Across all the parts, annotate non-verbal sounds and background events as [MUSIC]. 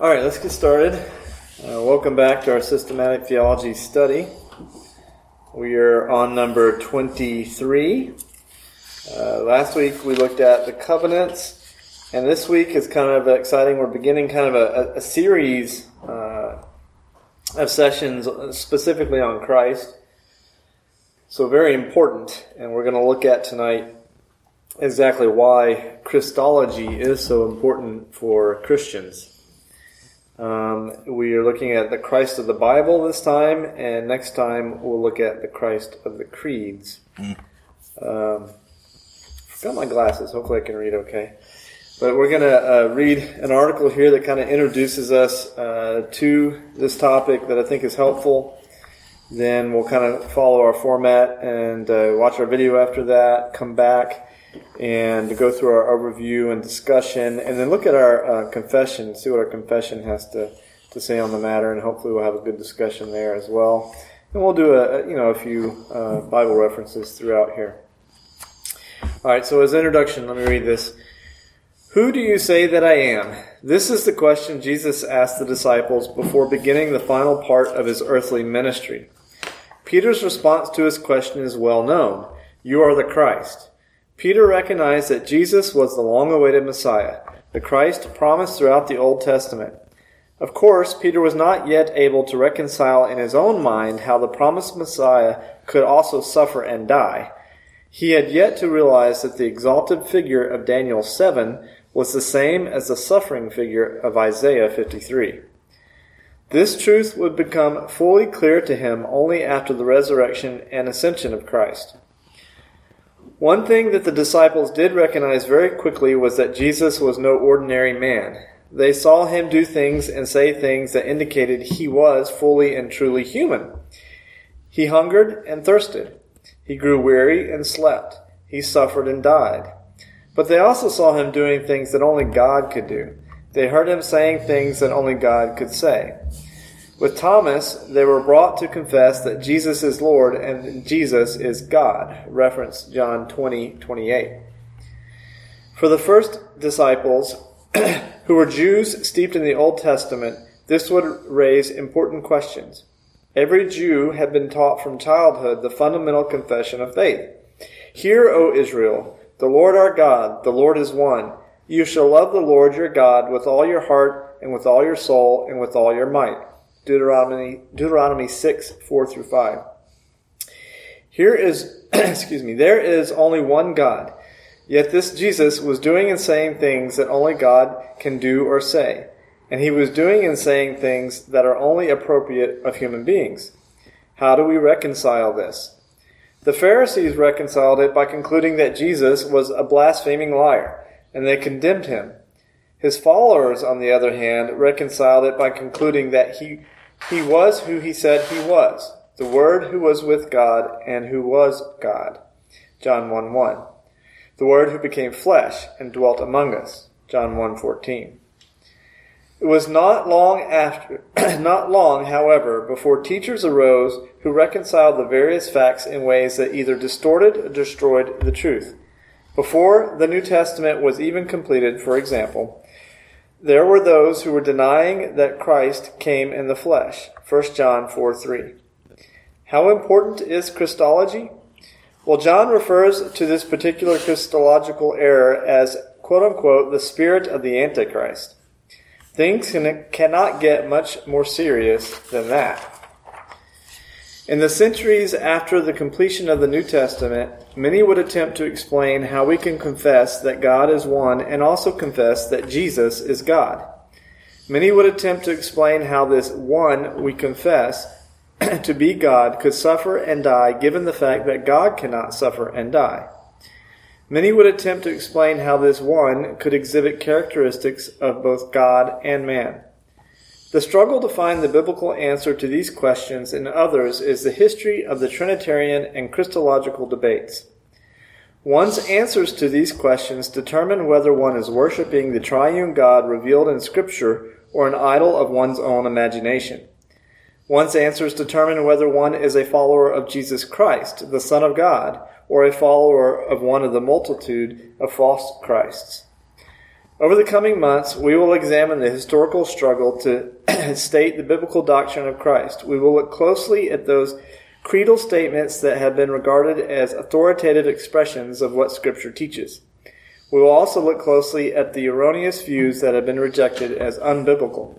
All right, let's get started. Uh, welcome back to our systematic theology study. We are on number 23. Uh, last week we looked at the covenants, and this week is kind of exciting. We're beginning kind of a, a series uh, of sessions specifically on Christ. So, very important, and we're going to look at tonight exactly why Christology is so important for Christians. Um, we are looking at the Christ of the Bible this time, and next time we'll look at the Christ of the creeds. Mm. Um, forgot my glasses. Hopefully, I can read okay. But we're going to uh, read an article here that kind of introduces us uh, to this topic that I think is helpful. Then we'll kind of follow our format and uh, watch our video after that, come back, and go through our overview and discussion, and then look at our uh, confession, see what our confession has to, to say on the matter, and hopefully we'll have a good discussion there as well. And we'll do a, you know a few uh, Bible references throughout here. All right, so as introduction, let me read this. Who do you say that I am? This is the question Jesus asked the disciples before beginning the final part of his earthly ministry. Peter's response to his question is well known. You are the Christ. Peter recognized that Jesus was the long awaited Messiah, the Christ promised throughout the Old Testament. Of course, Peter was not yet able to reconcile in his own mind how the promised Messiah could also suffer and die. He had yet to realize that the exalted figure of Daniel 7 was the same as the suffering figure of Isaiah 53. This truth would become fully clear to him only after the resurrection and ascension of Christ. One thing that the disciples did recognize very quickly was that Jesus was no ordinary man. They saw him do things and say things that indicated he was fully and truly human. He hungered and thirsted. He grew weary and slept. He suffered and died. But they also saw him doing things that only God could do. They heard him saying things that only God could say. With Thomas, they were brought to confess that Jesus is Lord and Jesus is God. Reference John 20, 28. For the first disciples, [CLEARS THROAT] who were Jews steeped in the Old Testament, this would raise important questions. Every Jew had been taught from childhood the fundamental confession of faith. Hear, O Israel, the Lord our God, the Lord is one. You shall love the Lord your God with all your heart and with all your soul and with all your might. Deuteronomy, Deuteronomy 6, 4 through 5. Here is, [CLEARS THROAT] excuse me, there is only one God. Yet this Jesus was doing and saying things that only God can do or say. And he was doing and saying things that are only appropriate of human beings. How do we reconcile this? The Pharisees reconciled it by concluding that Jesus was a blaspheming liar, and they condemned him. His followers, on the other hand, reconciled it by concluding that he he was who he said he was, the Word who was with God and who was God. John 1 1. The Word who became flesh and dwelt among us. John 1 14. It was not long after, [CLEARS THROAT] not long, however, before teachers arose who reconciled the various facts in ways that either distorted or destroyed the truth. Before the New Testament was even completed, for example, there were those who were denying that Christ came in the flesh. 1 John 4 3. How important is Christology? Well, John refers to this particular Christological error as, quote unquote, the spirit of the Antichrist. Things can, cannot get much more serious than that. In the centuries after the completion of the New Testament, many would attempt to explain how we can confess that God is one and also confess that Jesus is God. Many would attempt to explain how this one we confess [CLEARS THROAT] to be God could suffer and die given the fact that God cannot suffer and die. Many would attempt to explain how this one could exhibit characteristics of both God and man. The struggle to find the biblical answer to these questions and others is the history of the Trinitarian and Christological debates. One's answers to these questions determine whether one is worshiping the triune God revealed in Scripture or an idol of one's own imagination. One's answers determine whether one is a follower of Jesus Christ, the Son of God, or a follower of one of the multitude of false Christs. Over the coming months, we will examine the historical struggle to [CLEARS THROAT] state the biblical doctrine of Christ. We will look closely at those creedal statements that have been regarded as authoritative expressions of what Scripture teaches. We will also look closely at the erroneous views that have been rejected as unbiblical.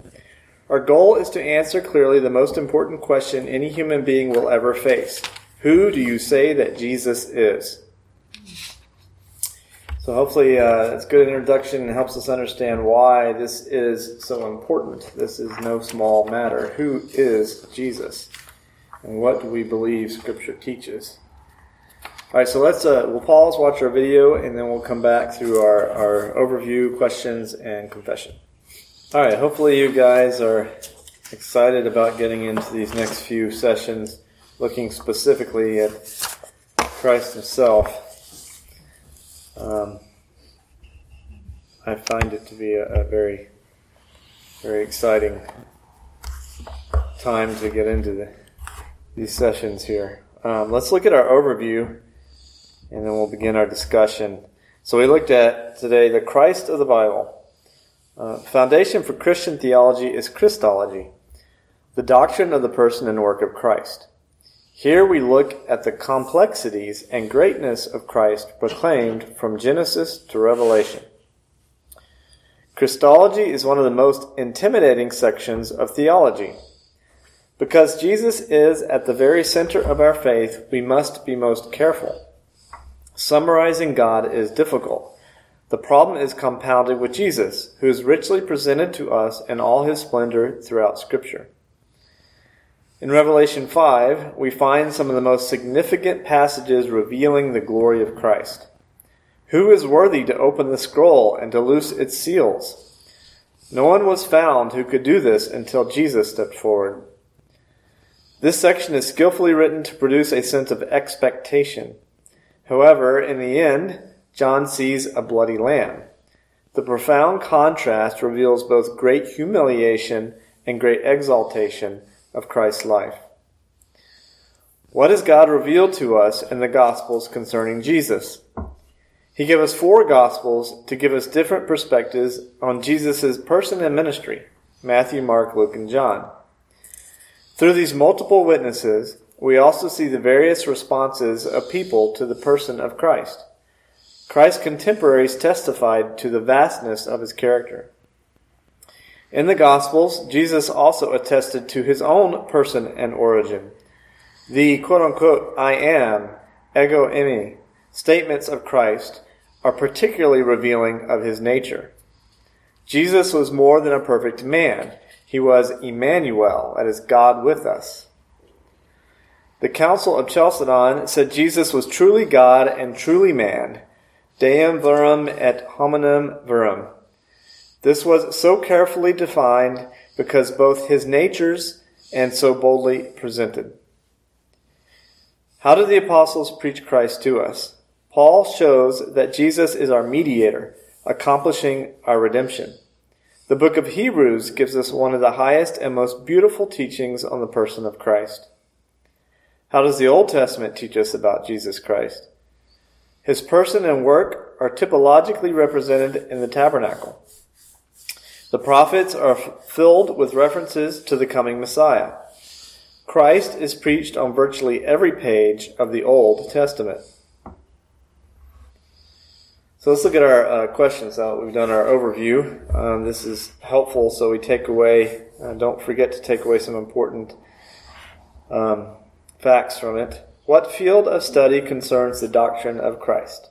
Our goal is to answer clearly the most important question any human being will ever face Who do you say that Jesus is? So hopefully uh, it's a good introduction and helps us understand why this is so important. This is no small matter. Who is Jesus? And what do we believe Scripture teaches? All right, so let's uh, we'll pause, watch our video, and then we'll come back through our, our overview, questions, and confession. All right, hopefully you guys are excited about getting into these next few sessions, looking specifically at Christ Himself. Um, I find it to be a, a, very, very exciting time to get into the, these sessions here. Um, let's look at our overview and then we'll begin our discussion. So we looked at today the Christ of the Bible. Uh, foundation for Christian theology is Christology, the doctrine of the person and work of Christ. Here we look at the complexities and greatness of Christ proclaimed from Genesis to Revelation. Christology is one of the most intimidating sections of theology. Because Jesus is at the very center of our faith, we must be most careful. Summarizing God is difficult. The problem is compounded with Jesus, who is richly presented to us in all his splendor throughout Scripture. In Revelation 5, we find some of the most significant passages revealing the glory of Christ. Who is worthy to open the scroll and to loose its seals? No one was found who could do this until Jesus stepped forward. This section is skillfully written to produce a sense of expectation. However, in the end, John sees a bloody lamb. The profound contrast reveals both great humiliation and great exaltation of Christ's life. What has God revealed to us in the Gospels concerning Jesus? He gave us four Gospels to give us different perspectives on Jesus' person and ministry Matthew, Mark, Luke, and John. Through these multiple witnesses, we also see the various responses of people to the person of Christ. Christ's contemporaries testified to the vastness of his character. In the Gospels, Jesus also attested to his own person and origin. The quote unquote I am, ego eimi, statements of Christ are particularly revealing of his nature. Jesus was more than a perfect man. He was Emmanuel, that is, God with us. The Council of Chalcedon said Jesus was truly God and truly man, Deum verum et hominem verum. This was so carefully defined because both his natures and so boldly presented. How do the apostles preach Christ to us? Paul shows that Jesus is our mediator, accomplishing our redemption. The book of Hebrews gives us one of the highest and most beautiful teachings on the person of Christ. How does the Old Testament teach us about Jesus Christ? His person and work are typologically represented in the tabernacle. The prophets are filled with references to the coming Messiah. Christ is preached on virtually every page of the Old Testament. So let's look at our uh, questions now we've done our overview. Um, this is helpful so we take away, uh, don't forget to take away some important um, facts from it. What field of study concerns the doctrine of Christ?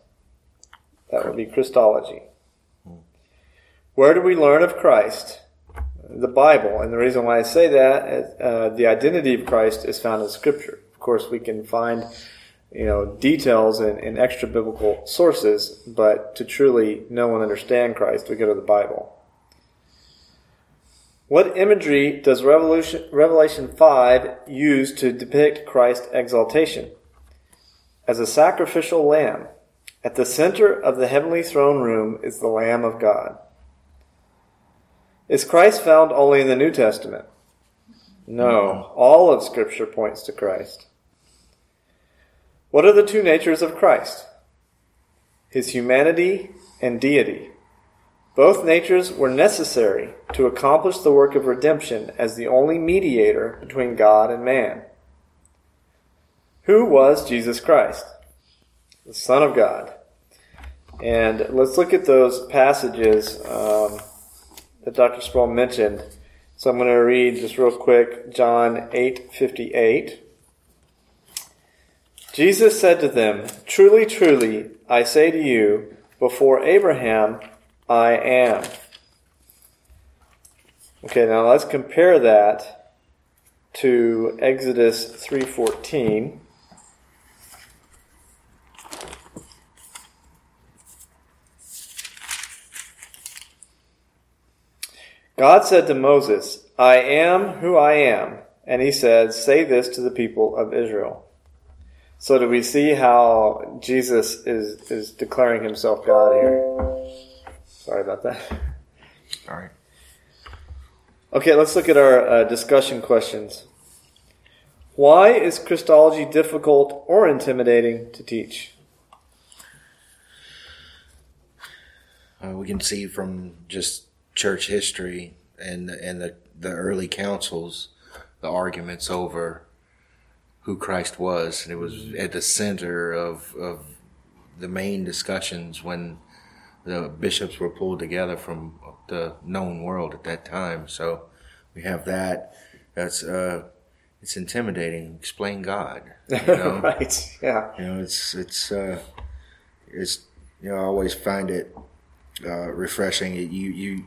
That would be Christology. Where do we learn of Christ? The Bible. And the reason why I say that uh, the identity of Christ is found in Scripture. Of course, we can find you know details in, in extra biblical sources, but to truly know and understand Christ, we go to the Bible. What imagery does Revelation 5 use to depict Christ's exaltation? As a sacrificial lamb, at the center of the heavenly throne room is the Lamb of God. Is Christ found only in the New Testament? No. All of Scripture points to Christ. What are the two natures of Christ? His humanity and deity. Both natures were necessary to accomplish the work of redemption as the only mediator between God and man. Who was Jesus Christ? The Son of God. And let's look at those passages um, that Dr. Sproul mentioned. So I'm going to read just real quick John 8:58. Jesus said to them, "Truly, truly, I say to you, before Abraham I am." Okay, now let's compare that to Exodus 3:14. God said to Moses, I am who I am. And he said, Say this to the people of Israel. So do we see how Jesus is, is declaring himself God here? Sorry about that. All right. Okay, let's look at our uh, discussion questions. Why is Christology difficult or intimidating to teach? Uh, we can see from just church history and and the the early councils, the arguments over who Christ was, and it was at the center of of the main discussions when the bishops were pulled together from the known world at that time. So we have that. That's uh, it's intimidating. Explain God, you [LAUGHS] know? right, yeah. You know, it's it's uh, it's you know I always find it uh, refreshing. You you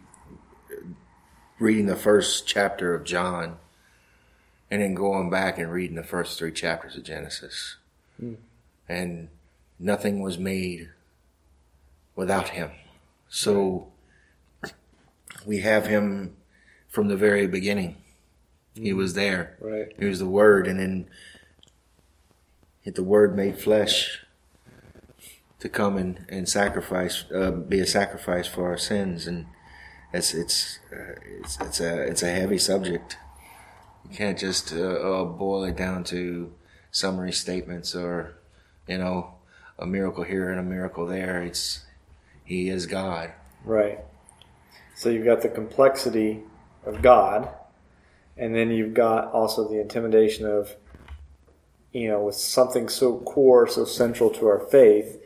reading the first chapter of John, and then going back and reading the first three chapters of Genesis, Hmm. and nothing was made without him. So we have him from the very beginning. He was there. Right. He was the Word, and then the Word made flesh to come and, and sacrifice, uh, be a sacrifice for our sins, and it's it's uh, it's it's a it's a heavy subject. You can't just uh, uh, boil it down to summary statements or you know a miracle here and a miracle there. It's He is God. Right. So you've got the complexity of God, and then you've got also the intimidation of, you know, with something so core, so central to our faith,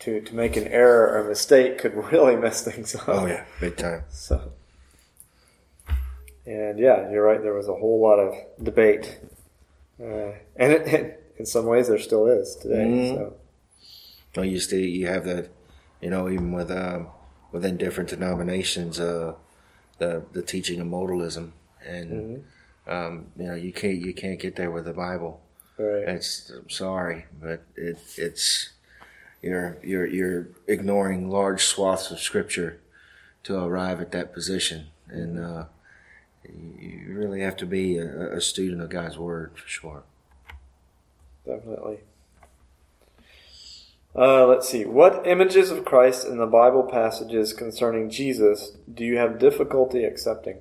to, to make an error or a mistake could [LAUGHS] really mess things up. Oh yeah, big time. So, and yeah, you're right. There was a whole lot of debate, uh, and it, it, [LAUGHS] in some ways there still is today. Mhm. So, Well, you still you have that, you know, even with um, within different denominations, uh, the the teaching of modalism, and um, you know you can't you can't get there with the Bible. right. It's I'm sorry, but it it's you're you're you're ignoring large swaths of Scripture to arrive at that position, and uh, you really have to be a, a student of God's Word for sure. Definitely. Uh, let's see. What images of Christ in the Bible passages concerning Jesus do you have difficulty accepting?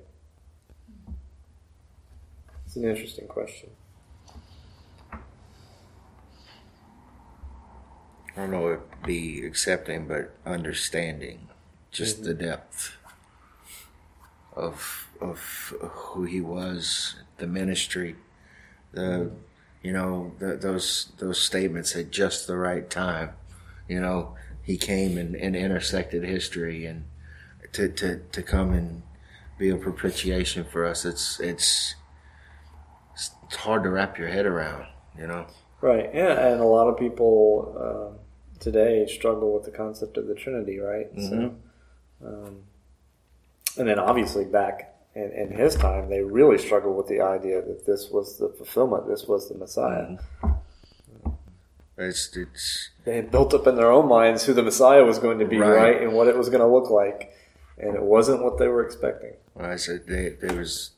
It's an interesting question. I don't know if it'd be accepting, but understanding just the depth of of who he was, the ministry, the you know the, those those statements at just the right time. You know, he came and, and intersected history, and to, to to come and be a propitiation for us. It's it's it's hard to wrap your head around. You know. Right. Yeah, and a lot of people um, today struggle with the concept of the Trinity, right? So, um, and then obviously back in, in his time, they really struggled with the idea that this was the fulfillment, this was the Messiah. It's it's They had built up in their own minds who the Messiah was going to be, Right. right, and what it was going to look like, and it wasn't what they were expecting. Well, I said they they was,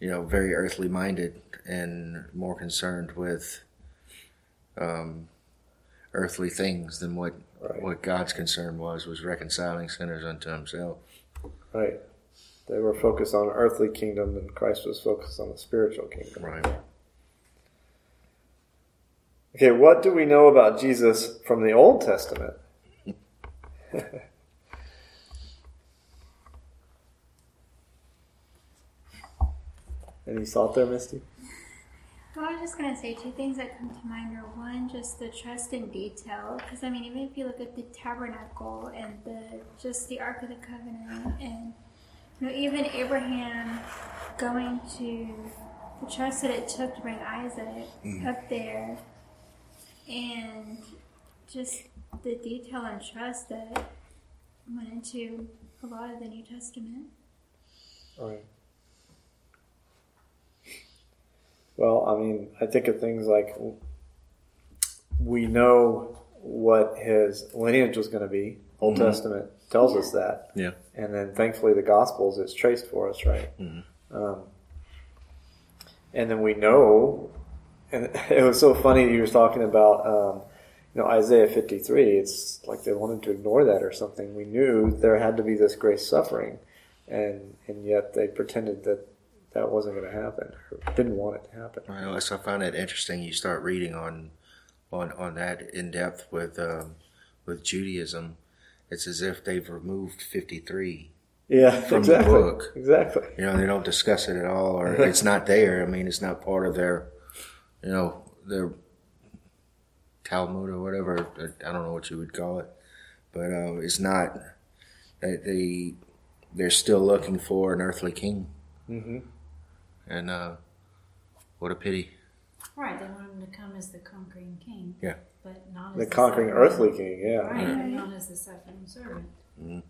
you know, very earthly minded and more concerned with um, earthly things than what right. what God's concern was was reconciling sinners unto Himself. Right. They were focused on earthly kingdom, and Christ was focused on the spiritual kingdom. Right. Okay, what do we know about Jesus from the Old Testament? [LAUGHS] Any thought there, Misty? Well, I was just going to say two things that come to mind are one, just the trust in detail. Because, I mean, even if you look at the tabernacle and the just the Ark of the Covenant, and you know, even Abraham going to the trust that it took to bring Isaac Mm-hmm. up there, and just the detail and trust that went into a lot of the New Testament. Right. Well, I mean, I think of things like we know what his lineage was going to be. Old Mhm. Testament tells us that, Yeah. and then thankfully the Gospels it's traced for us, right? Mhm. Um, and then we know, and [LAUGHS] it was so funny you were talking about, um, you know, Isaiah fifty three. It's like they wanted to ignore that or something. We knew there had to be this grace suffering, and and yet they pretended that that wasn't going to happen or didn't want it to happen. Well, so I find it interesting. You start reading on, on, on that in depth with, um, with Judaism. It's as if they've removed fifty three. Yeah, From the exactly. book. Exactly. You know, they don't discuss it at all, or [LAUGHS] it's not there. I mean, it's not part of their, you know, their Talmud or whatever. I don't know what you would call it, but uh, it's not. They, they they're still looking for an earthly king, hmm and uh, what a pity. Right, they want him to come as the conquering king. Yeah. But not as The conquering suffering- earthly king. Yeah. Right, but not as the suffering servant. Mhm.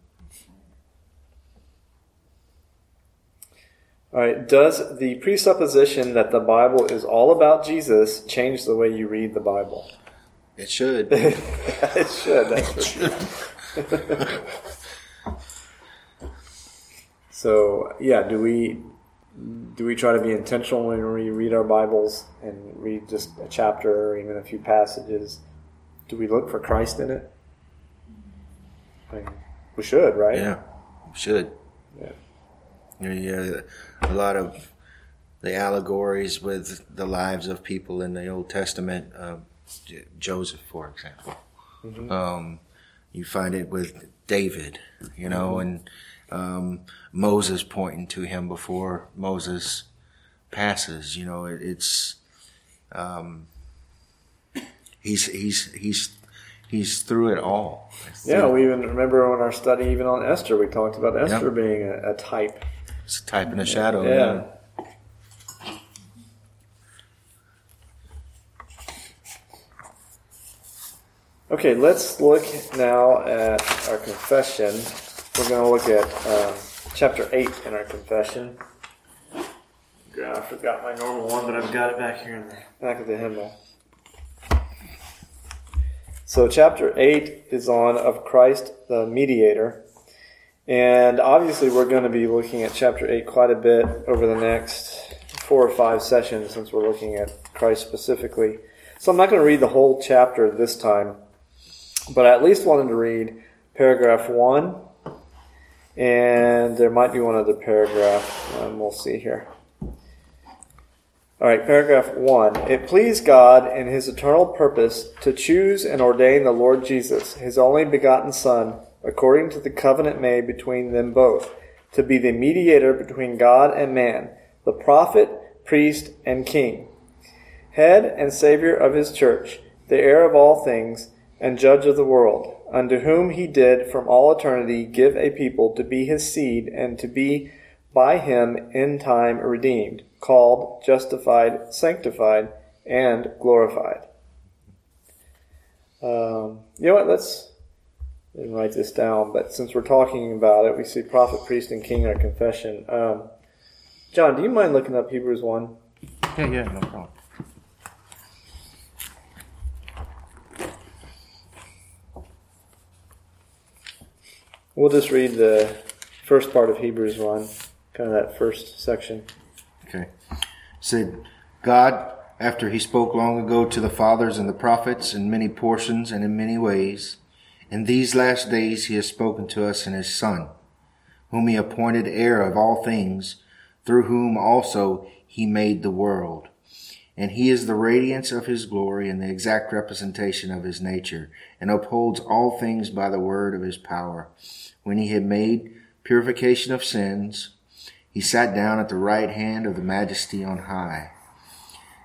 All right. Does the presupposition that the Bible is all about Jesus change the way you read the Bible? It should. [LAUGHS] it should. That's for sure. [LAUGHS] [LAUGHS] so yeah, do we do we try to be intentional when we read our Bibles and read just a chapter or even a few passages? Do we look for Christ in it? I mean, we should, right? Yeah, we should. Yeah. Yeah, a lot of the allegories with the lives of people in the Old Testament. Um, J- Joseph, for example. Mm-hmm. Um, you find it with David, you know, mm-hmm. and um, Moses pointing to him before Moses passes. You know, it, it's um, he's he's he's he's through it all. Yeah, we even remember in our study, even on Esther, we talked about Esther Yep. being a, a type. It's a type and a shadow. Yeah. Okay, let's look now at our confession. We're going to look at um, chapter 8 in our confession. God, I forgot my normal one, but I've got it back here in the back of the hymnal. So, chapter 8 is on of Christ the mediator. And obviously, we're going to be looking at chapter 8 quite a bit over the next four or five sessions since we're looking at Christ specifically. So, I'm not going to read the whole chapter this time, but I at least wanted to read paragraph 1, and there might be one other paragraph, um, we'll see here. All right, paragraph 1. It pleased God in his eternal purpose to choose and ordain the Lord Jesus, his only begotten Son, according to the covenant made between them both, to be the mediator between God and man, the prophet, priest, and king, head and savior of his church, the heir of all things, and judge of the world, unto whom he did from all eternity give a people to be his seed and to be by him in time redeemed, called, justified, sanctified, and glorified. Um, you know what? Let's didn't write this down, but since we're talking about it, we see prophet, priest, and king in our confession. Um, John, do you mind looking up Hebrews one? Yeah, yeah, no problem. We'll just read the first part of Hebrews one, kind of that first section. Okay. Said, God, after he spoke long ago to the fathers and the prophets in many portions and in many ways, in these last days he has spoken to us in his Son, whom he appointed heir of all things, through whom also he made the world. And he is the radiance of his glory and the exact representation of his nature, and upholds all things by the word of his power. When he had made purification of sins, he sat down at the right hand of the majesty on high.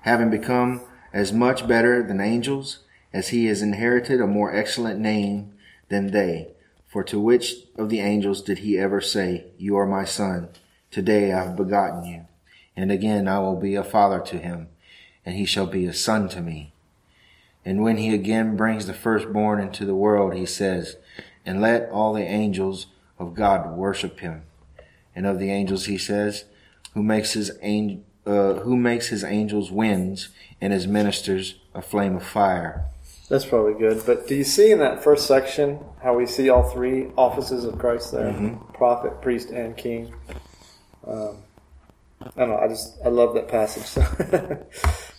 Having become as much better than angels, as he has inherited a more excellent name than they. For to which of the angels did he ever say, You are my son, today I have begotten you? And again I will be a father to him, and he shall be a son to me. And when he again brings the firstborn into the world, he says, And let all the angels of God worship him. And of the angels he says, Who makes his angel uh, who makes his angels winds and his ministers a flame of fire. That's probably good. But do you see in that first section how we see all three offices of Christ there Mhm. prophet, priest, and king? Um, I don't know. I just, I love that passage. [LAUGHS]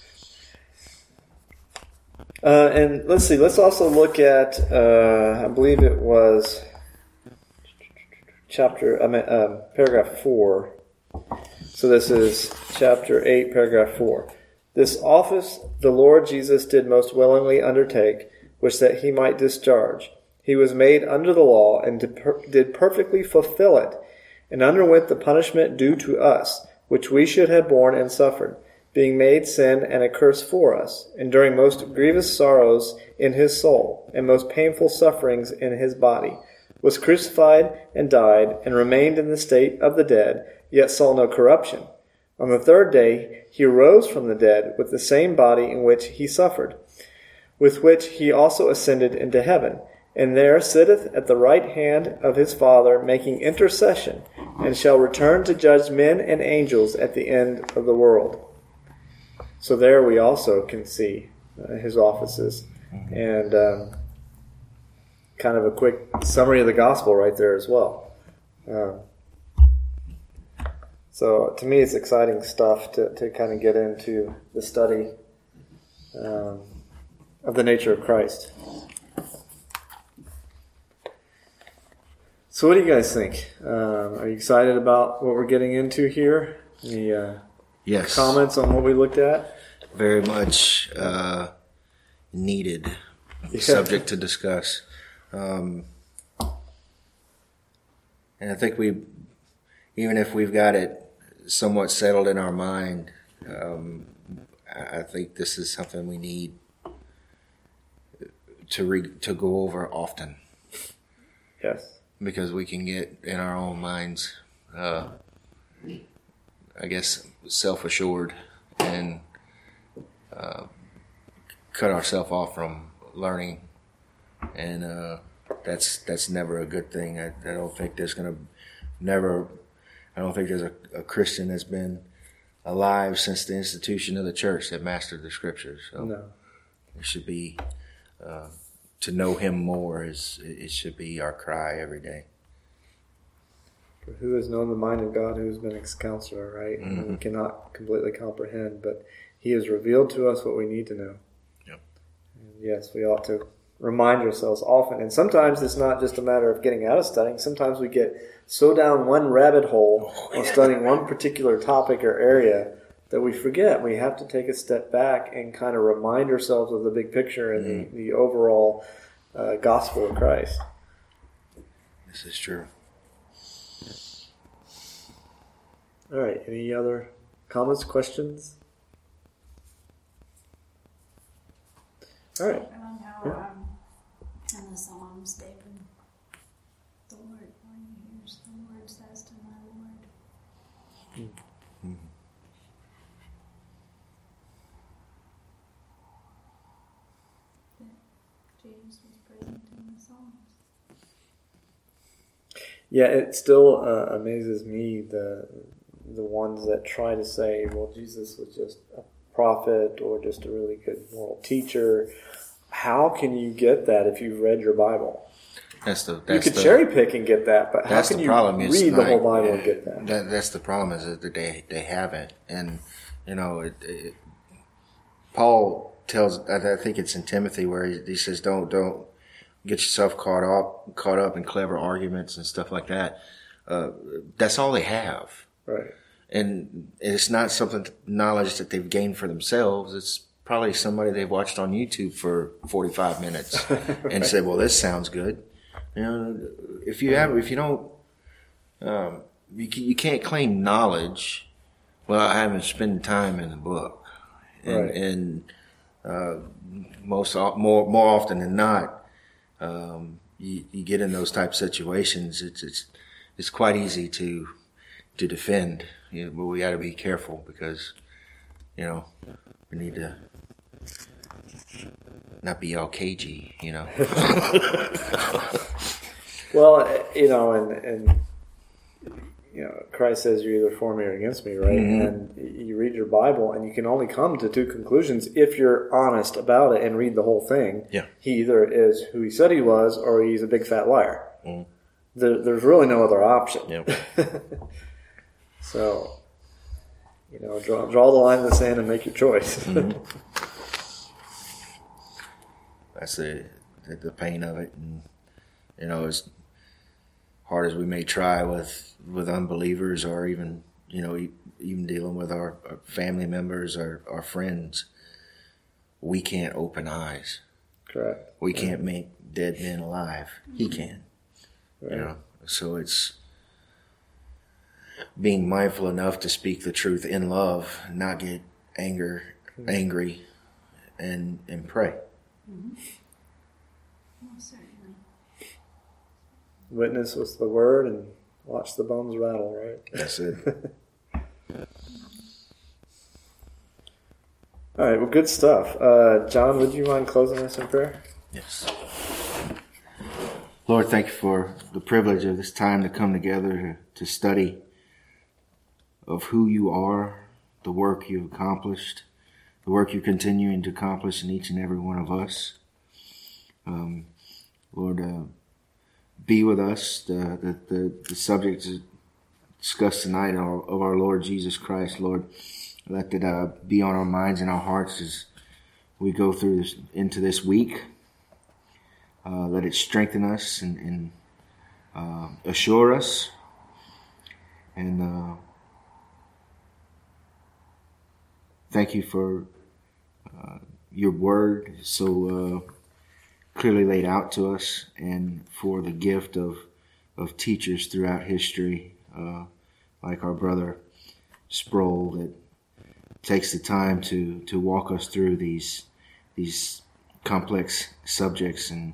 uh, and let's see, let's also look at, uh, I believe it was chapter, I mean, um, paragraph 4. So this is chapter 8, paragraph 4. This office the Lord Jesus did most willingly undertake, which that he might discharge. He was made under the law and did per- did perfectly fulfill it, and underwent the punishment due to us, which we should have borne and suffered, being made sin and a curse for us, enduring most grievous sorrows in his soul, and most painful sufferings in his body, was crucified and died, and remained in the state of the dead, yet saw no corruption. On the third day he arose from the dead with the same body in which he suffered, with which he also ascended into heaven, and there sitteth at the right hand of his Father, making intercession, and shall return to judge men and angels at the end of the world. So there we also can see uh, his offices, and um, kind of a quick summary of the gospel right there as well. Um, so to me, it's exciting stuff to, to kind of get into the study um, of the nature of Christ. So, what do you guys think? Um, are you excited about what we're getting into here? Any uh, Yes. comments on what we looked at? Very much uh, needed Yeah. subject to discuss. Um, and I think we, even if we've got it somewhat settled in our mind, um, I think this is something we need to re- to go over often Yes. because we can get in our own minds, uh, I guess, self assured and uh, cut ourselves off from learning, and uh, that's that's never a good thing. I, I don't think there's gonna never. I don't think there's a, a Christian that's been alive since the institution of the church that mastered the scriptures. So No. it should be uh, to know Him more. Is it should be our cry every day. For who has known the mind of God who has been his counselor, right? And we cannot completely comprehend, but he has revealed to us what we need to know. Yep. And yes, we ought to remind ourselves often. And sometimes it's not just a matter of getting out of studying. Sometimes we get so down one rabbit hole Oh, [LAUGHS] of studying one particular topic or area that we forget. We have to take a step back and kind of remind ourselves of the big picture and Mm. the, the overall uh, gospel of Christ. This is true. All right. Any other comments, questions? All right. Um, how, Yeah. um, in the Psalms, David, the Lord, when he hears the Lord says to my Lord, that Jesus was present in the Psalms. Yeah, it still uh, amazes me the the ones that try to say, well, Jesus was just a prophet or just a really good moral teacher. How can you get that if you've read your Bible? That's the You could cherry pick and get that, but how that's can the you problem. Read the like, whole Bible and get that? that that's the problem is that they they haven't, and you know, it, it, Paul tells. I I think it's in Timothy where he, he says, "Don't don't get yourself caught up caught up in clever arguments and stuff like that." Uh, that's all they have, Right. and it's not something knowledge that they've gained for themselves. It's probably somebody they've watched on YouTube for forty five minutes [LAUGHS] and said, "Well, this sounds good." You know, if you have, if you don't, um, you, you can't claim knowledge without having spent time in the book. And, Right. and uh, most more more often than not, um, you, you get in those type of situations. It's it's it's quite easy to to defend, you know, but we got to be careful because you know we need to not be all cagey, you know. [LAUGHS] Well, you know, and and you know, Christ says you're either for me or against me, right? Mhm. And you read your Bible, and you can only come to two conclusions if you're honest about it and read the whole thing. Yeah. He either is who he said he was, or he's a big fat liar. Mhm. There, there's really no other option. Yep. [LAUGHS] so, you know, draw draw the line in the sand and make your choice. Mm-hmm. [LAUGHS] That's the, the the pain of it, and you know, as hard as we may try with with unbelievers, or even you know, even dealing with our, our family members or our friends, we can't open eyes. Correct. We can't make dead men alive. He can. Right. You know, so it's being mindful enough to speak the truth in love, not get anger, angry, and and pray. Most certainly. Witness with the word and watch the bones rattle. Right. That's it. [LAUGHS] All right. Well, good stuff. Uh, John, would you mind closing us in prayer? Yes. Lord, thank you for the privilege of this time to come together to, to study of who you are, the work you've accomplished, the work you're continuing to accomplish in each and every one of us. Um, Lord, uh, be with us. The, the, the, the subject discussed tonight of our Lord Jesus Christ, Lord, let it uh, be on our minds and our hearts as we go through this into this week. Uh, let it strengthen us and, and uh, assure us. And uh, thank you for uh, your word so uh, clearly laid out to us, and for the gift of of teachers throughout history, uh, like our brother Sproul, that takes the time to to walk us through these these complex subjects and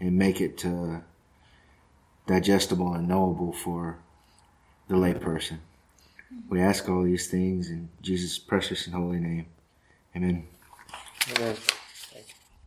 and make it uh, digestible and knowable for the layperson. We ask all these things in Jesus' precious and holy name. Amen. Amen.